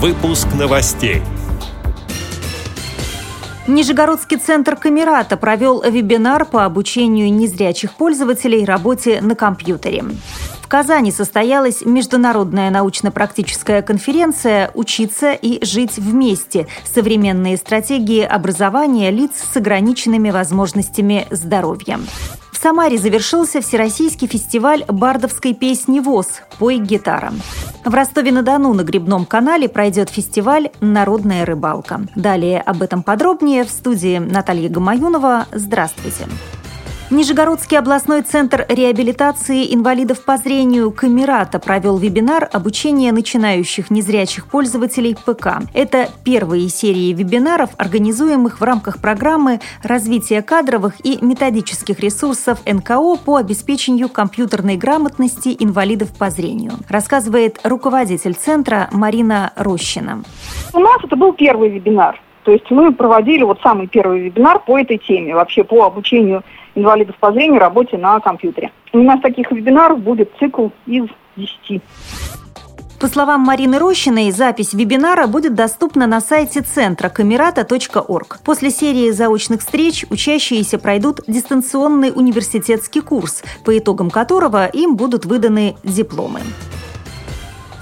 Выпуск новостей. Нижегородский центр Камерата провел вебинар по обучению незрячих пользователей работе на компьютере. В Казани состоялась международная научно-практическая конференция «Учиться и жить вместе. Современные стратегии образования лиц с ограниченными возможностями здоровья». В Самаре завершился Всероссийский фестиваль бардовской песни ВОЗ «Пой гитара». В Ростове-на-Дону на Грибном канале пройдет фестиваль «Народная рыбалка». Далее об этом подробнее в студии Наталья Гамаюнова. Здравствуйте. Нижегородский областной центр реабилитации инвалидов по зрению «Камерата» провел вебинар обучения начинающих незрячих пользователей ПК. Это первые серии вебинаров, организуемых в рамках программы развития кадровых и методических ресурсов НКО по обеспечению компьютерной грамотности инвалидов по зрению, рассказывает руководитель центра Марина Рощина. У нас это был первый вебинар. То есть мы проводили вот самый первый вебинар по этой теме, вообще по обучению инвалидов по зрению работе на компьютере. У нас таких вебинаров будет цикл из 10. По словам Марины Рощиной, запись вебинара будет доступна на сайте центра камерата.орг. После серии заочных встреч учащиеся пройдут дистанционный университетский курс, по итогам которого им будут выданы дипломы.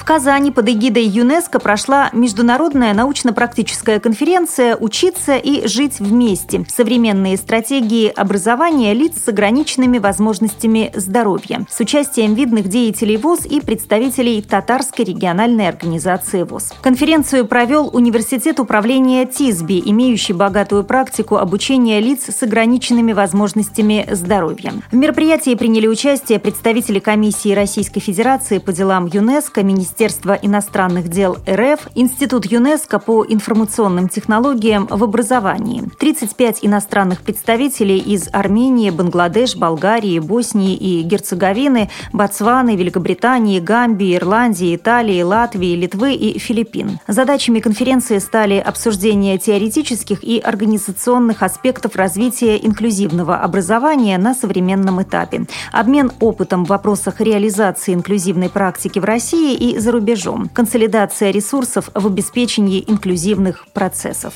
Казани под эгидой ЮНЕСКО прошла международная научно-практическая конференция «Учиться и жить вместе. Современные стратегии образования лиц с ограниченными возможностями здоровья» с участием видных деятелей ВОЗ и представителей Татарской региональной организации ВОЗ. Конференцию провел Университет управления ТИСБИ, имеющий богатую практику обучения лиц с ограниченными возможностями здоровья. В мероприятии приняли участие представители комиссии Российской Федерации по делам ЮНЕСКО, Министерства Министерства иностранных дел РФ, Институт ЮНЕСКО по информационным технологиям в образовании. 35 иностранных представителей из Армении, Бангладеш, Болгарии, Боснии и Герцеговины, Ботсваны, Великобритании, Гамбии, Ирландии, Италии, Латвии, Литвы и Филиппин. Задачами конференции стали обсуждение теоретических и организационных аспектов развития инклюзивного образования на современном этапе, обмен опытом в вопросах реализации инклюзивной практики в России и за рубежом, консолидация ресурсов в обеспечении инклюзивных процессов.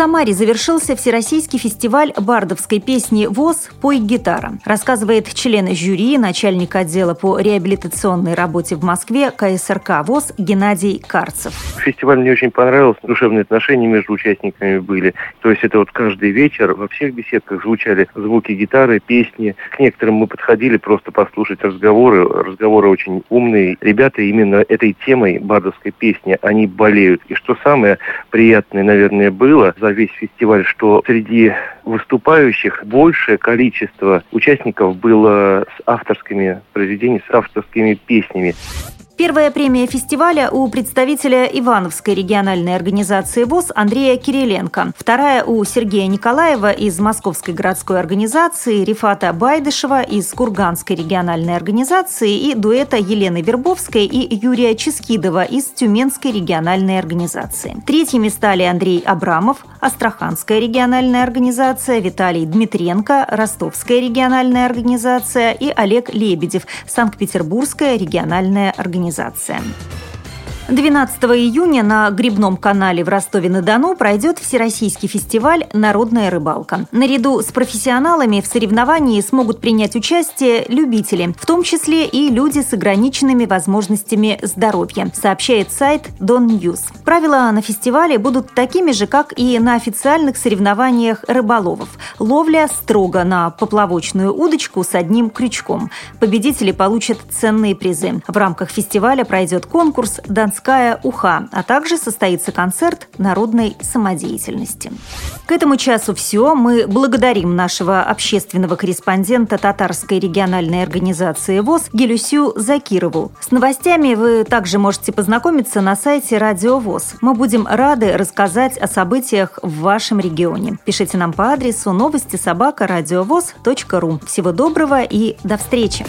Самаре завершился Всероссийский фестиваль бардовской песни ВОЗ «Пой гитара», рассказывает член жюри, начальник отдела по реабилитационной работе в Москве КСРК ВОЗ Геннадий Карцев. Фестиваль мне очень понравился, душевные отношения между участниками были. То есть это вот каждый вечер во всех беседках звучали звуки гитары, песни. К некоторым мы подходили просто послушать разговоры. Разговоры очень умные. Ребята именно этой темой бардовской песни, они болеют. И что самое приятное, наверное, было за весь фестиваль, что среди выступающих большее количество участников было с авторскими произведениями, с авторскими песнями. Первая премия фестиваля у представителя Ивановской региональной организации ВОЗ Андрея Кириленко. Вторая у Сергея Николаева из Московской городской организации, Рифата Байдышева из Курганской региональной организации и дуэта Елены Вербовской и Юрия Ческидова из Тюменской региональной организации. Третьими стали Андрей Абрамов, Астраханская региональная организация, Виталий Дмитренко, Ростовская региональная организация и Олег Лебедев, Санкт-Петербургская региональная организация организация. 12 июня на Грибном канале в Ростове-на-Дону пройдет Всероссийский фестиваль «Народная рыбалка». Наряду с профессионалами в соревновании смогут принять участие любители, в том числе и люди с ограниченными возможностями здоровья, сообщает сайт Don News. Правила на фестивале будут такими же, как и на официальных соревнованиях рыболовов. Ловля строго на поплавочную удочку с одним крючком. Победители получат ценные призы. В рамках фестиваля пройдет конкурс «Донская городская Уха, а также состоится концерт народной самодеятельности. К этому часу все. Мы благодарим нашего общественного корреспондента Татарской региональной организации ВОЗ Гелюсю Закирову. С новостями вы также можете познакомиться на сайте Радио ВОЗ. Мы будем рады рассказать о событиях в вашем регионе. Пишите нам по адресу новости собака ру. Всего доброго и до встречи!